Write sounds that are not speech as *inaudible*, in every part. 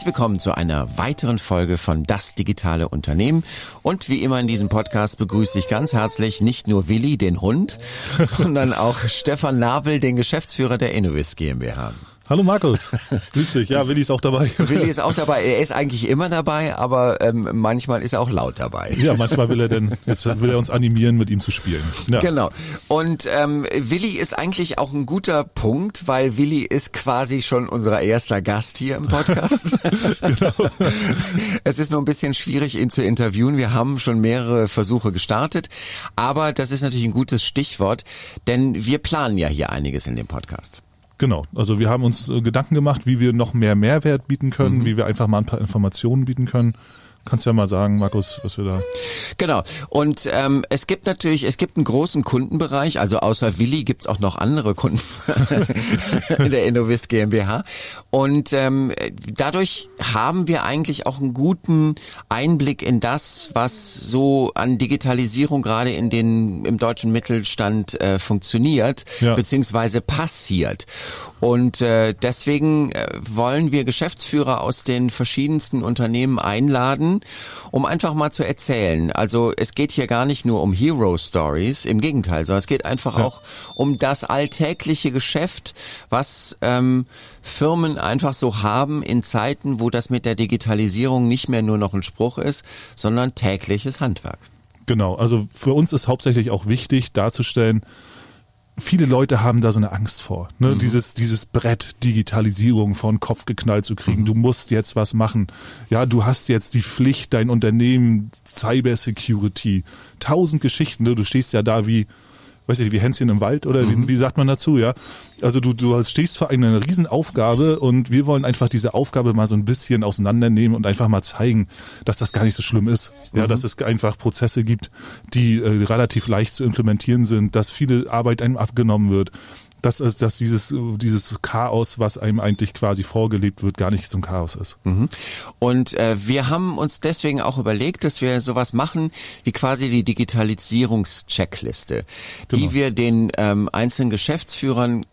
Herzlich willkommen zu einer weiteren Folge von Das digitale Unternehmen. Und wie immer in diesem Podcast begrüße ich ganz herzlich nicht nur Willi, den Hund, *laughs* sondern auch Stefan Nabel, den Geschäftsführer der Innovis GmbH. Hallo Markus, *laughs* grüß dich. Ja, Willi ist auch dabei. *laughs* Willi ist auch dabei. Er ist eigentlich immer dabei, aber ähm, manchmal ist er auch laut dabei. *laughs* Ja, manchmal will er denn jetzt will er uns animieren, mit ihm zu spielen. Ja. Genau. Und ähm, Willi ist eigentlich auch ein guter Punkt, weil Willi ist quasi schon unser erster Gast hier im Podcast. genau. Es ist nur ein bisschen schwierig, ihn zu interviewen. Wir haben schon mehrere Versuche gestartet, aber das ist natürlich ein gutes Stichwort, denn wir planen ja hier einiges in dem Podcast. Genau, also wir haben uns äh, Gedanken gemacht, wie wir noch mehr Mehrwert bieten können, mhm. wie wir einfach mal ein paar Informationen bieten können. Kannst ja mal sagen, Markus, was wir da. Genau. Und ähm, es gibt natürlich, es gibt einen großen Kundenbereich, also außer Willi gibt's auch noch andere Kunden *laughs* in der Innovist GmbH. Und ähm, dadurch haben wir eigentlich auch einen guten Einblick in das, was so an Digitalisierung gerade in den im deutschen Mittelstand äh, funktioniert, ja. beziehungsweise passiert. Und äh, deswegen äh, wollen wir Geschäftsführer aus den verschiedensten Unternehmen einladen können, um einfach mal zu erzählen. Also es geht hier gar nicht nur um Hero Stories, im Gegenteil, sondern es geht einfach ja. auch um das alltägliche Geschäft, was ähm, Firmen einfach so haben in Zeiten, wo das mit der Digitalisierung nicht mehr nur noch ein Spruch ist, sondern tägliches Handwerk. Genau, also für uns ist hauptsächlich auch wichtig darzustellen, viele Leute haben da so eine Angst vor. Ne? Mhm. Dieses, dieses Brett Digitalisierung von Kopf geknallt zu kriegen. Mhm. Du musst jetzt was machen. Ja, du hast jetzt die Pflicht, dein Unternehmen, Cyber Security, tausend Geschichten. Ne? Du stehst ja da wie, weiß ich, wie Hänschen im Wald oder mhm. wie, wie, sagt man dazu, ja? Also du, du stehst vor einer Riesenaufgabe und wir wollen einfach diese Aufgabe mal so ein bisschen auseinandernehmen und einfach mal zeigen, dass das gar nicht so schlimm ist. Ja, mhm. dass es einfach Prozesse gibt, die äh, relativ leicht zu implementieren sind, dass viele Arbeit einem abgenommen wird dass, es, dass dieses, dieses Chaos, was einem eigentlich quasi vorgelebt wird, gar nicht so ein Chaos ist. Mhm. Und äh, wir haben uns deswegen auch überlegt, dass wir sowas machen wie quasi die Digitalisierungscheckliste, genau. die wir den ähm, einzelnen Geschäftsführern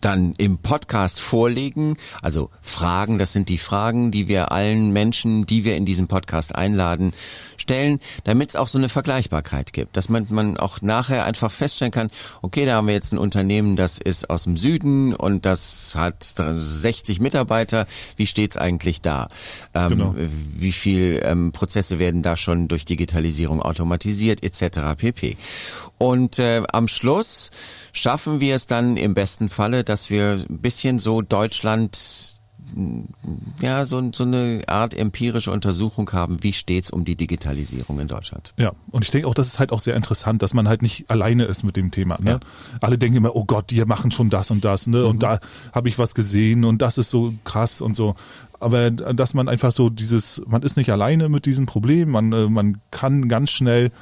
dann im Podcast vorlegen. Also Fragen, das sind die Fragen, die wir allen Menschen, die wir in diesem Podcast einladen, stellen, damit es auch so eine Vergleichbarkeit gibt. Dass man, man auch nachher einfach feststellen kann, okay, da haben wir jetzt ein Unternehmen, das ist aus dem Süden und das hat 60 Mitarbeiter. Wie steht's eigentlich da? Ähm, genau. Wie viel ähm, Prozesse werden da schon durch Digitalisierung automatisiert etc. pp. Und äh, am Schluss schaffen wir es dann im besten Falle, dass wir ein bisschen so Deutschland ja, so, so eine Art empirische Untersuchung haben, wie steht's um die Digitalisierung in Deutschland. Ja, und ich denke auch, das ist halt auch sehr interessant, dass man halt nicht alleine ist mit dem Thema. Ne? Ja. Alle denken immer, oh Gott, die machen schon das und das, ne? Mhm. Und da habe ich was gesehen und das ist so krass und so. Aber dass man einfach so dieses, man ist nicht alleine mit diesem Problem, man, äh, man kann ganz schnell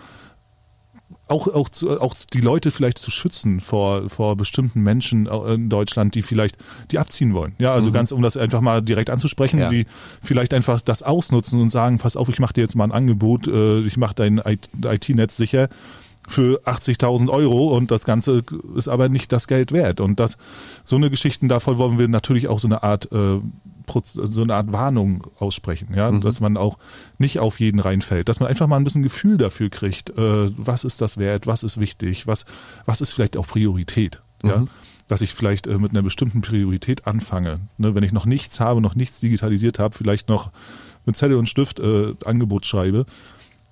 auch, auch, zu, auch die Leute vielleicht zu schützen vor, vor bestimmten Menschen in Deutschland, die vielleicht die abziehen wollen. Ja, also mhm. ganz, um das einfach mal direkt anzusprechen, ja. die vielleicht einfach das ausnutzen und sagen, pass auf, ich mache dir jetzt mal ein Angebot, äh, ich mache dein IT-Netz sicher für 80.000 Euro und das Ganze ist aber nicht das Geld wert. Und das, so eine Geschichten, davon wollen wir natürlich auch so eine Art äh, so eine Art Warnung aussprechen, ja, mhm. dass man auch nicht auf jeden reinfällt, dass man einfach mal ein bisschen Gefühl dafür kriegt, äh, was ist das wert, was ist wichtig, was, was ist vielleicht auch Priorität, mhm. ja, dass ich vielleicht äh, mit einer bestimmten Priorität anfange, ne, wenn ich noch nichts habe, noch nichts digitalisiert habe, vielleicht noch mit Zettel und Stift äh, Angebot schreibe,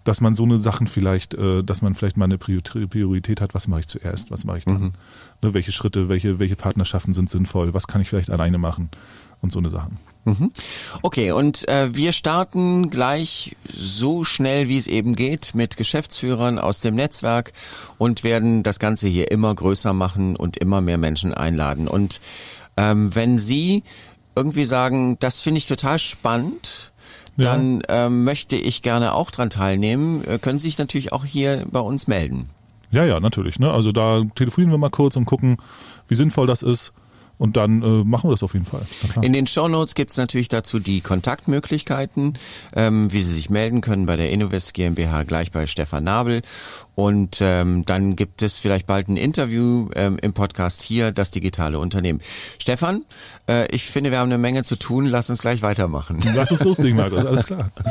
dass man so eine Sachen vielleicht, äh, dass man vielleicht mal eine Priorität hat, was mache ich zuerst, was mache ich dann, mhm. ne, welche Schritte, welche, welche Partnerschaften sind sinnvoll, was kann ich vielleicht alleine machen und so eine Sachen. Mhm. Okay, und äh, wir starten gleich so schnell, wie es eben geht, mit Geschäftsführern aus dem Netzwerk und werden das Ganze hier immer größer machen und immer mehr Menschen einladen. Und ähm, wenn Sie irgendwie sagen, das finde ich total spannend, dann ja. ähm, möchte ich gerne auch dran teilnehmen, äh, können Sie sich natürlich auch hier bei uns melden. Ja, ja, natürlich. Ne? Also da telefonieren wir mal kurz und gucken, wie sinnvoll das ist Und dann äh, machen wir das auf jeden Fall. In den Show Notes gibt es natürlich dazu die Kontaktmöglichkeiten, ähm, wie Sie sich melden können bei der Innovest GmbH gleich bei Stefan Nabel. Und ähm, dann gibt es vielleicht bald ein Interview ähm, im Podcast hier, das digitale Unternehmen. Stefan, äh, ich finde, wir haben eine Menge zu tun. Lass uns gleich weitermachen. Lass uns loslegen, Markus. Alles klar. *laughs*